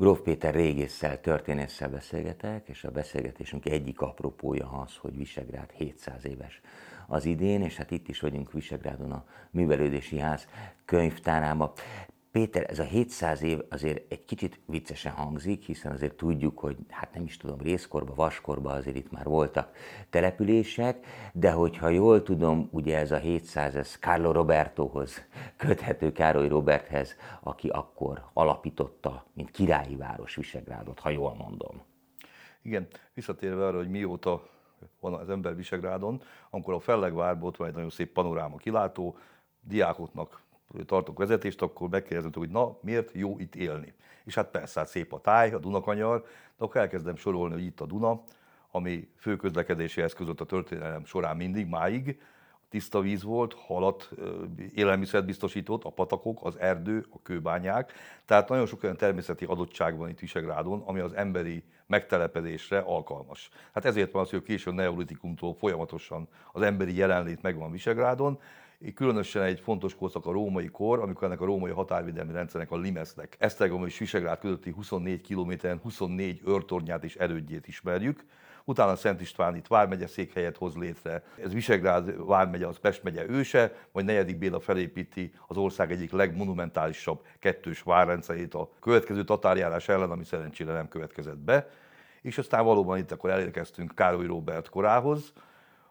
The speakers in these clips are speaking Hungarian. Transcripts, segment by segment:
Gróf Péter régésszel, történésszel beszélgetek, és a beszélgetésünk egyik apropója az, hogy Visegrád 700 éves az idén, és hát itt is vagyunk Visegrádon a Művelődési Ház könyvtárában. Péter, ez a 700 év azért egy kicsit viccesen hangzik, hiszen azért tudjuk, hogy hát nem is tudom, részkorba, vaskorba azért itt már voltak települések, de hogyha jól tudom, ugye ez a 700, ez Carlo Robertohoz köthető Károly Roberthez, aki akkor alapította, mint királyi város Visegrádot, ha jól mondom. Igen, visszatérve arra, hogy mióta van az ember Visegrádon, amikor a Fellegvárból ott van egy nagyon szép panoráma kilátó, diákoknak tartok vezetést, akkor megkérdezem, hogy na, miért jó itt élni? És hát persze, hát szép a táj, a Dunakanyar, de akkor elkezdem sorolni, hogy itt a Duna, ami fő közlekedési eszköz a történelem során mindig, máig, tiszta víz volt, halat, élelmiszert biztosított, a patakok, az erdő, a kőbányák. Tehát nagyon sok olyan természeti adottság van itt Visegrádon, ami az emberi megtelepedésre alkalmas. Hát ezért van az, hogy a késő neolitikumtól folyamatosan az emberi jelenlét megvan Visegrádon, Különösen egy fontos korszak a római kor, amikor ennek a római határvédelmi rendszernek, a Limesznek, Esztergom és Visegrád közötti 24 kilométeren 24 őrtornyát és erődjét ismerjük. Utána Szent István itt vármegye székhelyet hoz létre. Ez Visegrád vármegye, az Pest megye őse, majd negyedik Béla felépíti az ország egyik legmonumentálisabb kettős várrendszerét a következő tatárjárás ellen, ami szerencsére nem következett be. És aztán valóban itt akkor elérkeztünk Károly Róbert korához,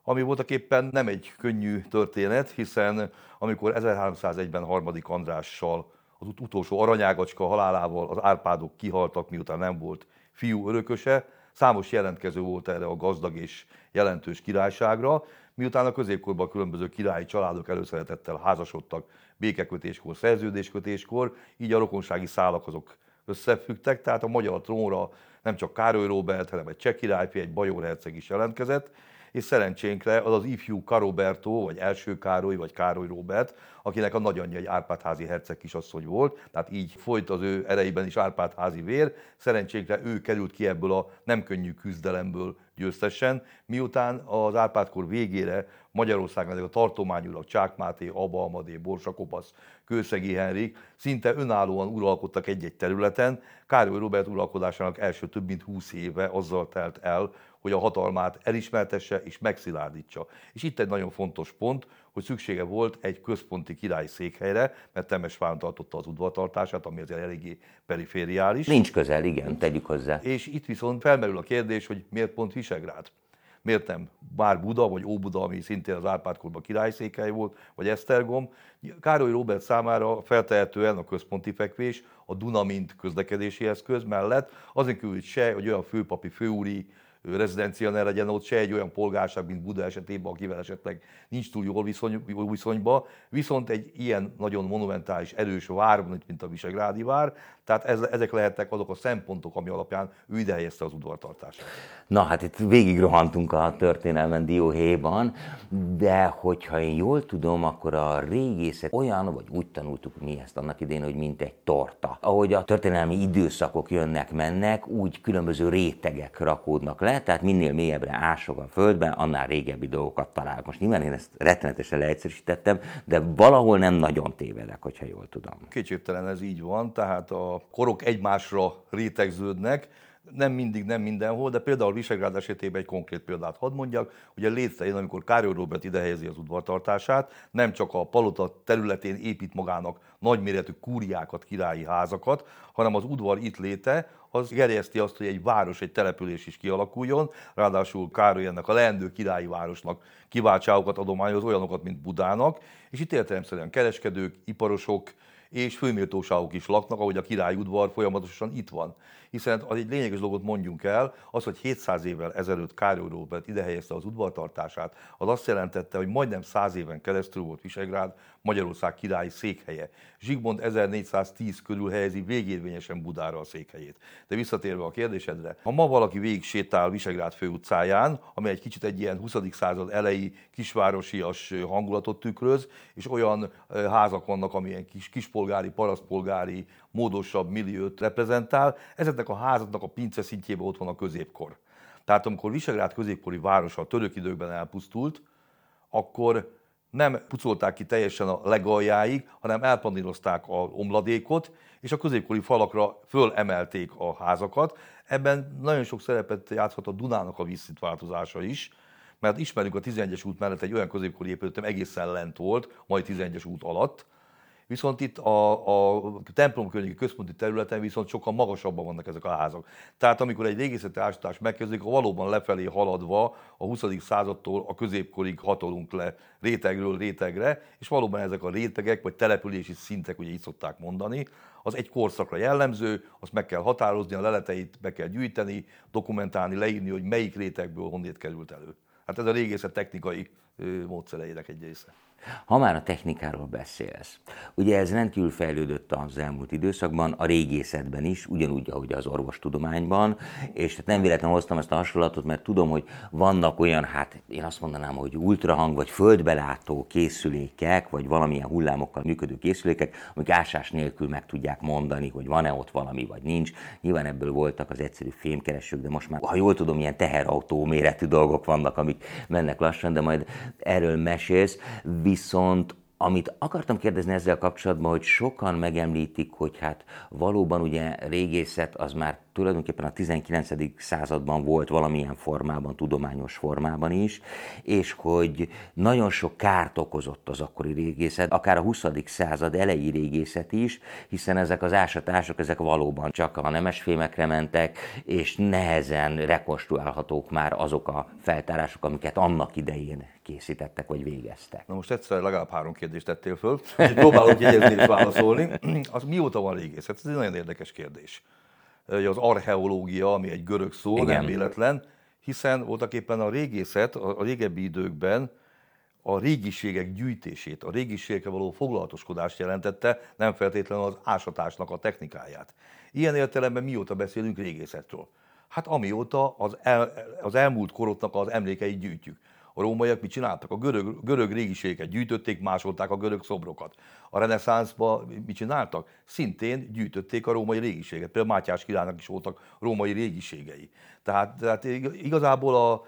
ami voltak éppen nem egy könnyű történet, hiszen amikor 1301-ben harmadik Andrással az ut- utolsó aranyágacska halálával az Árpádok kihaltak, miután nem volt fiú örököse, számos jelentkező volt erre a gazdag és jelentős királyságra, miután a középkorban a különböző királyi családok előszeretettel házasodtak békekötéskor, szerződéskötéskor, így a rokonsági szálak azok összefüggtek, tehát a magyar trónra nem csak Károly Róbert, hanem egy cseh királyfi, egy bajor herceg is jelentkezett, és szerencsénkre az az ifjú Karoberto, vagy első Károly, vagy Károly Róbert, akinek a nagyanyja egy Árpádházi herceg kisasszony volt, tehát így folyt az ő erejében is Árpádházi vér. Szerencsénkre ő került ki ebből a nem könnyű küzdelemből győztesen, miután az Árpádkor végére Magyarországon a tartományulag Csák Máté, Aba Amadé, Borsa Kopasz, Kőszegi Henrik szinte önállóan uralkodtak egy-egy területen. Károly Robert uralkodásának első több mint 20 éve azzal telt el, hogy a hatalmát elismertesse és megszilárdítsa. És itt egy nagyon fontos pont, hogy szüksége volt egy központi királyi székhelyre, mert Temesváron tartotta az udvartartását, ami azért eléggé perifériális. Nincs közel, igen, tegyük hozzá. És itt viszont felmerül a kérdés, hogy miért pont Visegrád? Miért nem bár Buda, vagy Óbuda, ami szintén az Árpádkorban királyszékhely volt, vagy Esztergom. Károly Róbert számára feltehetően a központi fekvés, a Duna mint közlekedési eszköz mellett, azért hogy se, hogy olyan főpapi, főúri rezidencia ne legyen ott se egy olyan polgárság, mint Buda esetében, akivel esetleg nincs túl jól, viszony, jól viszonyba, viszont egy ilyen nagyon monumentális, erős vár, mint a Visegrádi vár, tehát ez, ezek lehetnek azok a szempontok, ami alapján ő ide helyezte az udvartartását. Na hát itt végig rohantunk a történelmen Dióhéjban, de hogyha én jól tudom, akkor a régészet olyan, vagy úgy tanultuk mi ezt annak idén, hogy mint egy torta. Ahogy a történelmi időszakok jönnek, mennek, úgy különböző rétegek rakódnak le, tehát minél mélyebbre ások a földben, annál régebbi dolgokat találok. Most nyilván én ezt rettenetesen leegyszerűsítettem, de valahol nem nagyon tévedek, hogyha jól tudom. Kétségtelen ez így van, tehát a korok egymásra rétegződnek, nem mindig, nem mindenhol, de például Visegrád esetében egy konkrét példát hadd mondjak. Ugye létezén, amikor Károly Robert ide helyezi az udvartartását, nem csak a palota területén épít magának nagyméretű kúriákat, királyi házakat, hanem az udvar itt léte, az gerjeszti azt, hogy egy város, egy település is kialakuljon, ráadásul Károly ennek a leendő királyi városnak kiváltságokat adományoz, olyanokat, mint Budának, és itt értelemszerűen kereskedők, iparosok, és főméltóságok is laknak, ahogy a király udvar folyamatosan itt van. Hiszen az egy lényeges dolgot mondjunk el, az, hogy 700 évvel ezelőtt Károly Róbert ide helyezte az udvartartását, az azt jelentette, hogy majdnem 100 éven keresztül volt Visegrád Magyarország királyi székhelye. Zsigmond 1410 körül helyezi végérvényesen Budára a székhelyét. De visszatérve a kérdésedre, ha ma valaki végig sétál Visegrád főutcáján, amely egy kicsit egy ilyen 20. század elejé kisvárosias hangulatot tükröz, és olyan házak vannak, amilyen kis, kispolgári, parasztpolgári, módosabb milliót reprezentál, ezeknek a házaknak a pince szintjében ott van a középkor. Tehát amikor Visegrád középkori városa a török időkben elpusztult, akkor nem pucolták ki teljesen a legaljáig, hanem elpanírozták a omladékot, és a középkori falakra fölemelték a házakat. Ebben nagyon sok szerepet játszhat a Dunának a vízszintváltozása is, mert ismerünk a 11-es út mellett egy olyan középkori épületem egészen lent volt, majd 11-es út alatt, Viszont itt a, a templom környéki központi területen viszont sokkal magasabban vannak ezek a házak. Tehát amikor egy régészeti ásatás megkezdődik, a valóban lefelé haladva a 20. századtól a középkorig hatolunk le rétegről rétegre, és valóban ezek a rétegek, vagy települési szintek, ugye így szokták mondani, az egy korszakra jellemző, azt meg kell határozni, a leleteit be kell gyűjteni, dokumentálni, leírni, hogy melyik rétegből honnét került elő. Hát ez a régészet technikai módszereinek egy része. Ha már a technikáról beszélsz, ugye ez rendkívül fejlődött az elmúlt időszakban, a régészetben is, ugyanúgy, ahogy az orvostudományban, és hát nem véletlenül hoztam ezt a hasonlatot, mert tudom, hogy vannak olyan, hát én azt mondanám, hogy ultrahang vagy földbelátó készülékek, vagy valamilyen hullámokkal működő készülékek, amik ásás nélkül meg tudják mondani, hogy van-e ott valami, vagy nincs. Nyilván ebből voltak az egyszerű fémkeresők, de most már, ha jól tudom, ilyen teherautó méretű dolgok vannak, amik mennek lassan, de majd erről mesélsz Viszont amit akartam kérdezni ezzel kapcsolatban, hogy sokan megemlítik, hogy hát valóban ugye régészet az már tulajdonképpen a 19. században volt valamilyen formában, tudományos formában is, és hogy nagyon sok kárt okozott az akkori régészet, akár a 20. század elejé régészet is, hiszen ezek az ásatások, ezek valóban csak a nemesfémekre mentek, és nehezen rekonstruálhatók már azok a feltárások, amiket annak idején készítettek vagy végeztek. Na most egyszer legalább három kérdést tettél föl, próbálok jegyezni és válaszolni. Az mióta van régészet? Ez egy nagyon érdekes kérdés az archeológia, ami egy görög szó, Igen. nem véletlen, hiszen voltak éppen a régészet a régebbi időkben a régiségek gyűjtését, a régiségekkel való foglalatoskodást jelentette, nem feltétlenül az ásatásnak a technikáját. Ilyen értelemben mióta beszélünk régészetről? Hát amióta az, el, az elmúlt koroknak az emlékeit gyűjtjük. A rómaiak mit csináltak? A görög, görög régiségeket gyűjtötték, másolták a görög szobrokat. A reneszánszban mit csináltak? Szintén gyűjtötték a római régiséget. Például Mátyás királynak is voltak római régiségei. Tehát, tehát igazából a,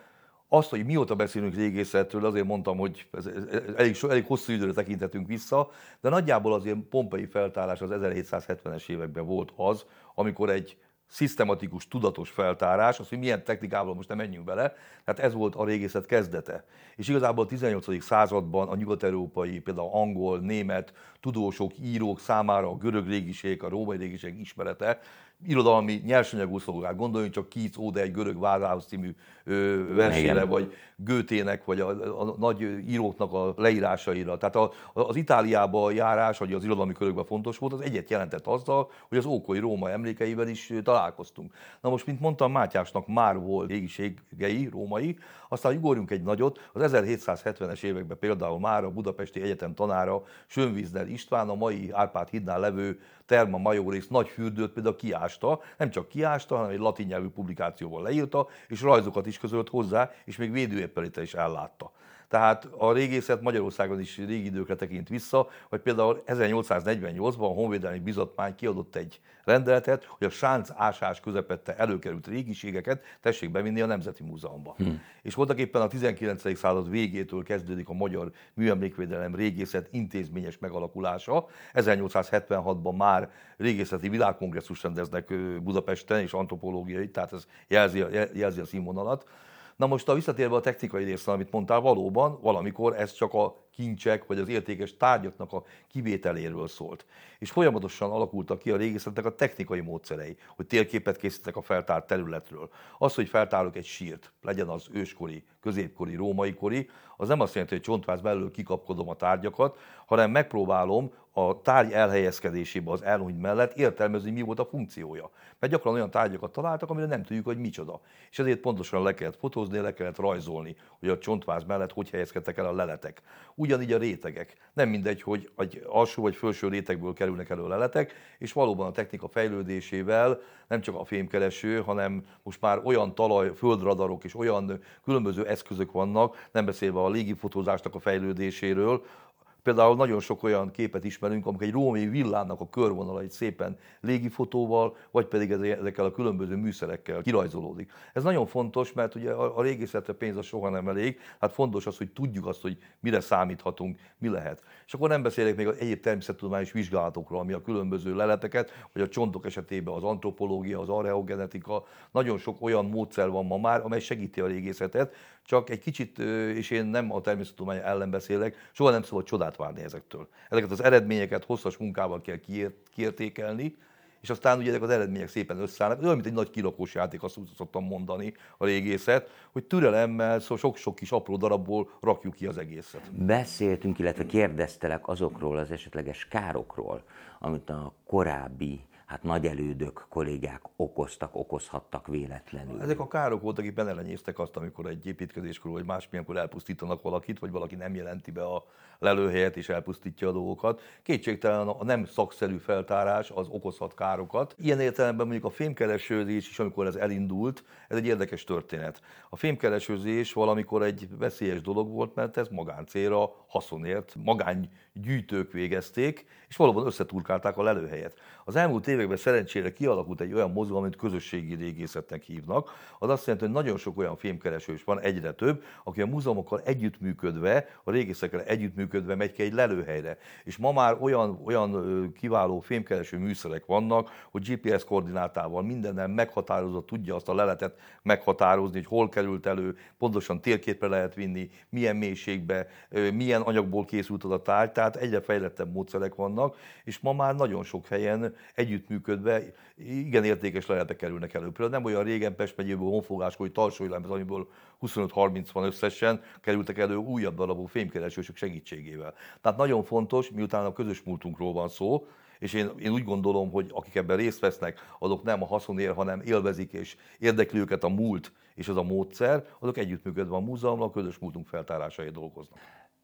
azt, hogy mióta beszélünk régészetről, azért mondtam, hogy ez, ez elég, elég hosszú időre tekinthetünk vissza, de nagyjából azért Pompei feltárás az 1770-es években volt az, amikor egy szisztematikus, tudatos feltárás, az, hogy milyen technikával most nem menjünk bele, tehát ez volt a régészet kezdete. És igazából a 18. században a nyugat-európai, például angol, német tudósok, írók számára a görög régiség, a római régiség ismerete irodalmi nyersanyagú szolgál. Gondoljunk csak Keats Óde egy görög vázához című versére, vagy Götének, vagy a, a, a nagy íróknak a leírásaira. Tehát a, az Itáliába járás, vagy az irodalmi körökben fontos volt, az egyet jelentett azzal, hogy az ókori Róma emlékeivel is találkoztunk. Na most, mint mondtam, Mátyásnak már volt régiségei, római, aztán ugorjunk egy nagyot, az 1770-es években például már a Budapesti Egyetem tanára Sönvízner István, a mai Árpád hídnál levő Terma Majoris nagy fürdőt például kiásta, nem csak kiásta, hanem egy latin nyelvű publikációval leírta, és rajzokat is közölt hozzá, és még védőépelete is ellátta. Tehát a régészet Magyarországon is régi időkre tekint vissza, hogy például 1848-ban a Honvédelmi Bizotmány kiadott egy rendeletet, hogy a sánc ásás közepette előkerült régiségeket tessék bevinni a Nemzeti Múzeumba. Hmm. És voltak éppen a 19. század végétől kezdődik a magyar műemlékvédelem régészet intézményes megalakulása. 1876-ban már régészeti világkongresszus rendeznek Budapesten, és antropológiai, tehát ez jelzi, jelzi a színvonalat. Na most a visszatérve a technikai részre, amit mondtál, valóban valamikor ez csak a kincsek vagy az értékes tárgyaknak a kivételéről szólt. És folyamatosan alakultak ki a régészetnek a technikai módszerei, hogy térképet készítek a feltárt területről. Az, hogy feltárok egy sírt, legyen az őskori, középkori, római kori, az nem azt jelenti, hogy csontváz belül kikapkodom a tárgyakat, hanem megpróbálom a tárgy elhelyezkedésébe az elhunyt mellett értelmezni, mi volt a funkciója. Mert gyakran olyan tárgyakat találtak, amire nem tudjuk, hogy micsoda. És ezért pontosan le kellett fotózni, le kellett rajzolni, hogy a csontváz mellett hogy helyezkedtek el a leletek. Ugyanígy a rétegek. Nem mindegy, hogy egy alsó vagy felső rétegből kerülnek elő leletek, és valóban a technika fejlődésével nem csak a fémkereső, hanem most már olyan talaj, földradarok és olyan különböző eszközök vannak, nem beszélve a légifotózásnak a fejlődéséről, például nagyon sok olyan képet ismerünk, amikor egy római villának a körvonala egy szépen légifotóval, vagy pedig ezekkel a különböző műszerekkel kirajzolódik. Ez nagyon fontos, mert ugye a régészetre pénz az soha nem elég, hát fontos az, hogy tudjuk azt, hogy mire számíthatunk, mi lehet. És akkor nem beszélek még az egyéb természettudományos vizsgálatokról, ami a különböző leleteket, vagy a csontok esetében az antropológia, az areogenetika, nagyon sok olyan módszer van ma már, amely segíti a régészetet, csak egy kicsit, és én nem a természettudomány ellen beszélek, soha nem szabad csodát várni ezektől. Ezeket az eredményeket hosszas munkával kell kiértékelni, és aztán ugye ezek az eredmények szépen összeállnak. Olyan, mint egy nagy kilakós játék, azt szoktam mondani a régészet, hogy türelemmel, szóval sok-sok kis apró darabból rakjuk ki az egészet. Beszéltünk, illetve kérdeztelek azokról az esetleges károkról, amit a korábbi hát nagy elődök, kollégák okoztak, okozhattak véletlenül. Ezek a károk voltak, akik benelenyéztek azt, amikor egy építkezéskor vagy másmilyenkor elpusztítanak valakit, vagy valaki nem jelenti be a lelőhelyet és elpusztítja a dolgokat. Kétségtelen a nem szakszerű feltárás az okozhat károkat. Ilyen értelemben mondjuk a fémkeresőzés is, amikor ez elindult, ez egy érdekes történet. A fémkeresőzés valamikor egy veszélyes dolog volt, mert ez magáncélra, haszonért, magánygyűjtők végezték, és valóban összeturkálták a lelőhelyet. Az elmúlt években szerencsére kialakult egy olyan mozgalom, amit közösségi régészetnek hívnak. Az azt jelenti, hogy nagyon sok olyan fémkeresős van, egyre több, aki a múzeumokkal együttműködve, a régészekkel együttműködve megy ki egy lelőhelyre. És ma már olyan, olyan kiváló fémkereső műszerek vannak, hogy GPS koordinátával mindennel meghatározott tudja azt a leletet meghatározni, hogy hol került elő, pontosan térképre lehet vinni, milyen mélységbe, milyen anyagból készült az a tárgy, tehát egyre fejlettebb módszerek vannak, és ma már nagyon sok helyen együttműködve igen értékes leletek kerülnek elő. Például nem olyan régen Pest megyéből honfogáskor, hogy lemez, amiből 25-30 van összesen, kerültek elő újabb darabú fémkeresősök segítségével. Tehát nagyon fontos, miután a közös múltunkról van szó, és én, én úgy gondolom, hogy akik ebben részt vesznek, azok nem a haszonért, hanem élvezik és érdekli őket a múlt és az a módszer, azok együttműködve a múzeummal, a közös múltunk feltárásai dolgoznak.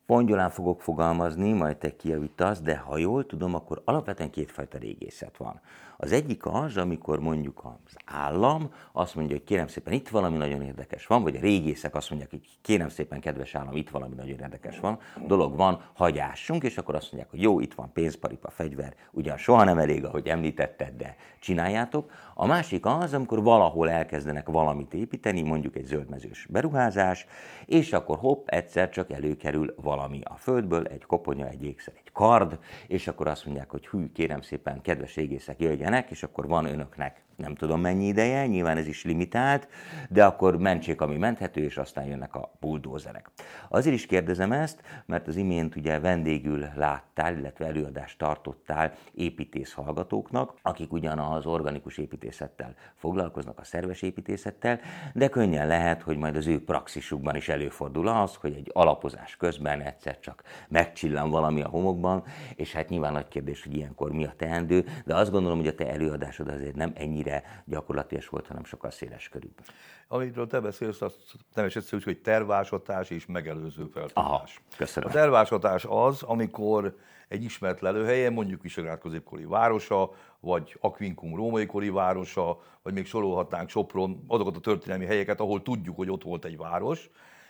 Pongyolán fogok fogalmazni, majd te kijavítasz, de ha jól tudom, akkor alapvetően kétfajta régészet van. Az egyik az, amikor mondjuk az állam azt mondja, hogy kérem szépen, itt valami nagyon érdekes van, vagy a régészek azt mondják, hogy kérem szépen, kedves állam, itt valami nagyon érdekes van, dolog van, hagyássunk, és akkor azt mondják, hogy jó, itt van pénzparipa, fegyver, ugyan soha nem elég, ahogy említetted, de csináljátok. A másik az, amikor valahol elkezdenek valamit építeni, mondjuk egy zöldmezős beruházás, és akkor hopp, egyszer csak előkerül valami a földből, egy koponya, egy ékszer, egy kard, és akkor azt mondják, hogy hű, kérem szépen, kedves régészek, jöjjenek, és akkor van önöknek nem tudom mennyi ideje, nyilván ez is limitált, de akkor mentsék, ami menthető, és aztán jönnek a buldózerek. Azért is kérdezem ezt, mert az imént ugye vendégül láttál, illetve előadást tartottál építész hallgatóknak, akik ugyan az organikus építészettel foglalkoznak, a szerves építészettel, de könnyen lehet, hogy majd az ő praxisukban is előfordul az, hogy egy alapozás közben egyszer csak megcsillan valami a homokban, és hát nyilván nagy kérdés, hogy ilyenkor mi a teendő, de azt gondolom, hogy a te előadásod azért nem ennyi ennyire gyakorlatilag volt, hanem sokkal széles körül. Amiről te beszélsz, azt neves egyszerű, hogy tervásatás és megelőző feltárás. Aha, köszönöm. A tervásatás az, amikor egy ismert lelőhelyen, mondjuk Visegrád középkori városa, vagy Aquincum római kori városa, vagy még sorolhatnánk Sopron, azokat a történelmi helyeket, ahol tudjuk, hogy ott volt egy város,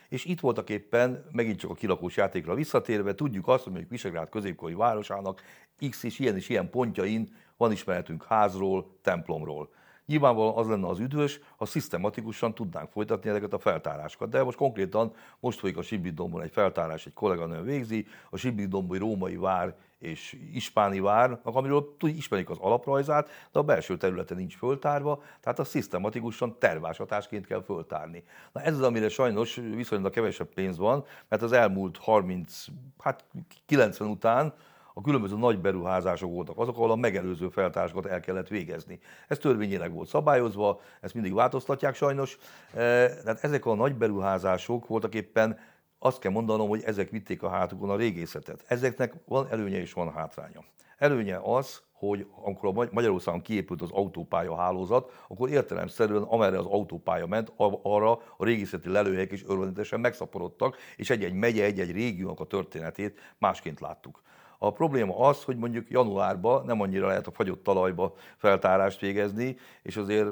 és itt voltak éppen, megint csak a kilakós játékra visszatérve, tudjuk azt, hogy mondjuk Visegrád középkori városának X és ilyen és ilyen pontjain van ismeretünk házról, templomról. Nyilvánvalóan az lenne az üdvös, ha szisztematikusan tudnánk folytatni ezeket a feltárásokat. De most konkrétan most folyik a Sibbidomban egy feltárás, egy kolléganő végzi, a Sibbidombai római vár és ispáni vár, amiről ismerik az alaprajzát, de a belső területe nincs föltárva, tehát a szisztematikusan tervásatásként kell föltárni. Na ez az, amire sajnos viszonylag kevesebb pénz van, mert az elmúlt 30, hát 90 után a különböző nagy beruházások voltak azok, ahol a megelőző feltárásokat el kellett végezni. Ez törvényileg volt szabályozva, ezt mindig változtatják sajnos. E, tehát ezek a nagy beruházások voltak éppen azt kell mondanom, hogy ezek vitték a hátukon a régészetet. Ezeknek van előnye és van hátránya. Előnye az, hogy amikor a Magyarországon kiépült az autópálya hálózat, akkor értelemszerűen amerre az autópálya ment, arra a régészeti lelőhelyek is örvendetesen megszaporodtak, és egy-egy megye, egy-egy régiónak a történetét másként láttuk. A probléma az, hogy mondjuk januárban nem annyira lehet a fagyott talajba feltárást végezni, és azért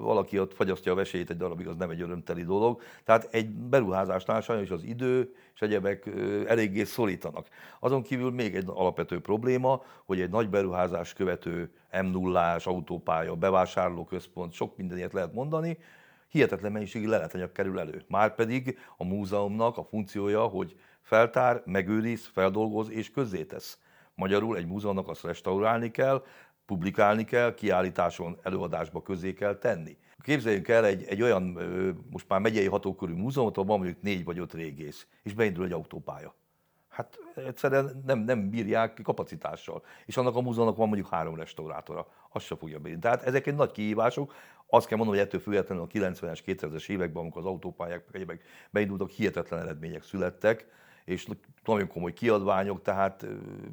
valaki ott fagyasztja a vesélyét egy darabig, az nem egy örömteli dolog. Tehát egy beruházásnál sajnos az idő és egyebek eléggé szólítanak. Azon kívül még egy alapvető probléma, hogy egy nagy beruházás követő m 0 autópálya, bevásárlóközpont, sok mindenért lehet mondani, hihetetlen mennyiségű leletanyag kerül elő. Márpedig a múzeumnak a funkciója, hogy feltár, megőriz, feldolgoz és közzétesz. Magyarul egy múzeumnak azt restaurálni kell, publikálni kell, kiállításon, előadásba közé kell tenni. Képzeljünk el egy, egy olyan, most már megyei hatókörű múzeumot, ahol van mondjuk négy vagy öt régész, és beindul egy autópálya. Hát egyszerűen nem, nem bírják kapacitással. És annak a múzeumnak van mondjuk három restaurátora. Azt se fogja bírni. Tehát ezek egy nagy kihívások. Azt kell mondanom, hogy ettől függetlenül a 90-es, 2000-es években, amikor az autópályák egyébek beindultak, hihetetlen eredmények születtek és nagyon komoly kiadványok, tehát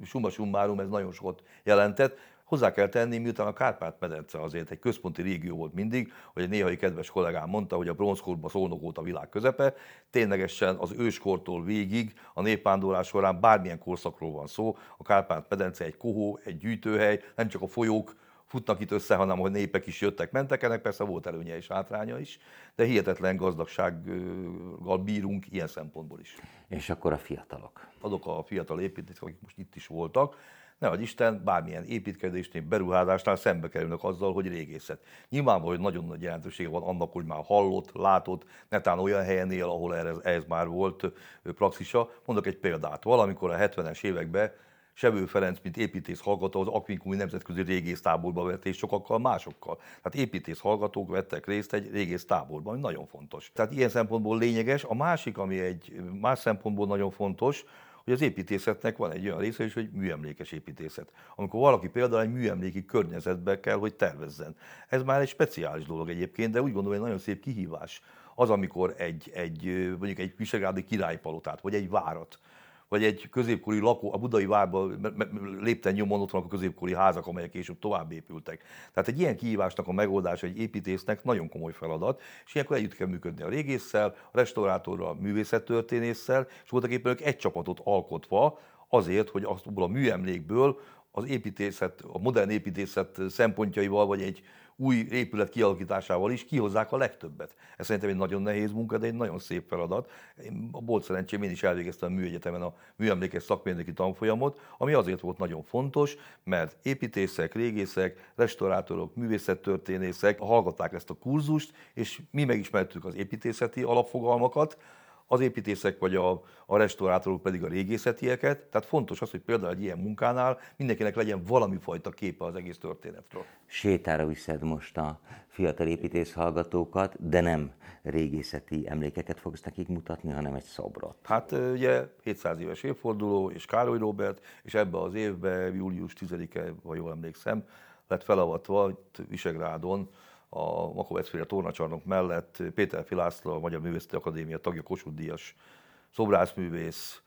summa summarum ez nagyon sokat jelentett. Hozzá kell tenni, miután a Kárpát-medence azért egy központi régió volt mindig, hogy egy néhai kedves kollégám mondta, hogy a bronzkorban Szolnok volt a világ közepe, ténylegesen az őskortól végig a népvándorlás során bármilyen korszakról van szó, a Kárpát-medence egy kohó, egy gyűjtőhely, nem csak a folyók futnak itt össze, hanem hogy népek is jöttek, mentek, ennek persze volt előnye és hátránya is, de hihetetlen gazdagsággal bírunk ilyen szempontból is. És akkor a fiatalok? Azok a fiatal építők, akik most itt is voltak, nehogy Isten, bármilyen építkezésnél, beruházásnál szembe kerülnek azzal, hogy régészet. Nyilvánvalóan, hogy nagyon nagy jelentősége van annak, hogy már hallott, látott, netán olyan helyen él, ahol ez, ez már volt praxisa. Mondok egy példát. Valamikor a 70-es években Sevő Ferenc, mint építész hallgató, az Akvinkumi Nemzetközi Régész táborba vett, és sokakkal másokkal. Tehát építész hallgatók vettek részt egy régész ami nagyon fontos. Tehát ilyen szempontból lényeges. A másik, ami egy más szempontból nagyon fontos, hogy az építészetnek van egy olyan része is, hogy műemlékes építészet. Amikor valaki például egy műemléki környezetbe kell, hogy tervezzen. Ez már egy speciális dolog egyébként, de úgy gondolom, hogy nagyon szép kihívás az, amikor egy, egy mondjuk egy visegrádi királypalotát, vagy egy várat, vagy egy középkori lakó, a budai várban lépten nyomon ott vannak a középkori házak, amelyek később tovább épültek. Tehát egy ilyen kihívásnak a megoldása egy építésznek nagyon komoly feladat, és ilyenkor együtt kell működni a régésszel, a restaurátorral, a művészettörténésszel, és voltak éppen ők egy csapatot alkotva azért, hogy azt a műemlékből az építészet, a modern építészet szempontjaival, vagy egy új épület kialakításával is kihozzák a legtöbbet. Ez szerintem egy nagyon nehéz munka, de egy nagyon szép feladat. Én a bolt szerencsém én is elvégeztem a műegyetemen a műemlékes szakmérnöki tanfolyamot, ami azért volt nagyon fontos, mert építészek, régészek, restaurátorok, művészettörténészek hallgatták ezt a kurzust, és mi megismertük az építészeti alapfogalmakat, az építészek vagy a, a restaurátorok pedig a régészetieket. Tehát fontos az, hogy például egy ilyen munkánál mindenkinek legyen valami fajta képe az egész történetről. Sétára viszed most a fiatal építész hallgatókat, de nem régészeti emlékeket fogsz nekik mutatni, hanem egy szobrot. Hát ugye 700 éves évforduló, és Károly Robert, és ebbe az évben, július 10-e, ha jól emlékszem, lett felavatva Visegrádon a Makovecféle tornacsarnok mellett Péter Filászló, a Magyar Művészeti Akadémia tagja, Kossuth Díjas szobrászművész,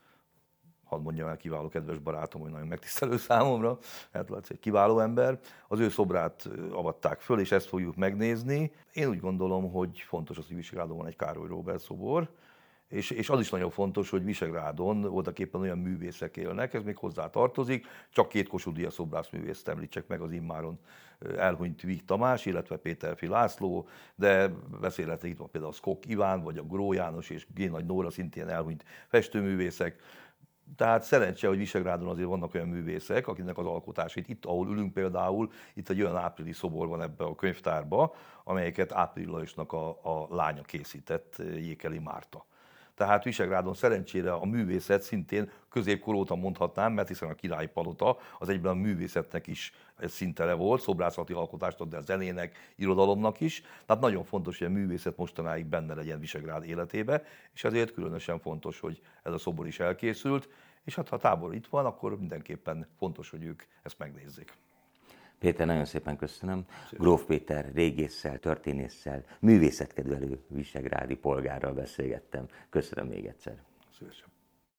hadd mondjam el, kiváló kedves barátom, hogy nagyon megtisztelő számomra, hát Laci egy kiváló ember. Az ő szobrát avatták föl, és ezt fogjuk megnézni. Én úgy gondolom, hogy fontos az, hogy van egy Károly Robert szobor, és, és az is nagyon fontos, hogy Visegrádon voltak éppen olyan művészek élnek, ez még hozzá tartozik, csak két Kossuth Díjas szobrászművészt említsek meg az immáron elhunyt Vig Tamás, illetve Péter Fi László, de beszélhetek itt van például Skok Iván, vagy a Gró János és G. Nagy Nóra szintén elhunyt festőművészek. Tehát szerencse, hogy Visegrádon azért vannak olyan művészek, akiknek az alkotásait itt, ahol ülünk például, itt egy olyan áprilisi szobor van ebbe a könyvtárba, amelyeket Április Lajosnak a, a lánya készített, Jékeli Márta. Tehát Visegrádon szerencsére a művészet szintén középkor óta mondhatnám, mert hiszen a királyi palota az egyben a művészetnek is szintele volt, szobrászati alkotást de a zenének, irodalomnak is. Tehát nagyon fontos, hogy a művészet mostanáig benne legyen Visegrád életébe, és ezért különösen fontos, hogy ez a szobor is elkészült, és hát ha a tábor itt van, akkor mindenképpen fontos, hogy ők ezt megnézzék. Péter, nagyon szépen köszönöm. Szépen. Gróf Péter régésszel, történésszel, művészetkedvelő visegrádi polgárral beszélgettem. Köszönöm még egyszer. Szívesen.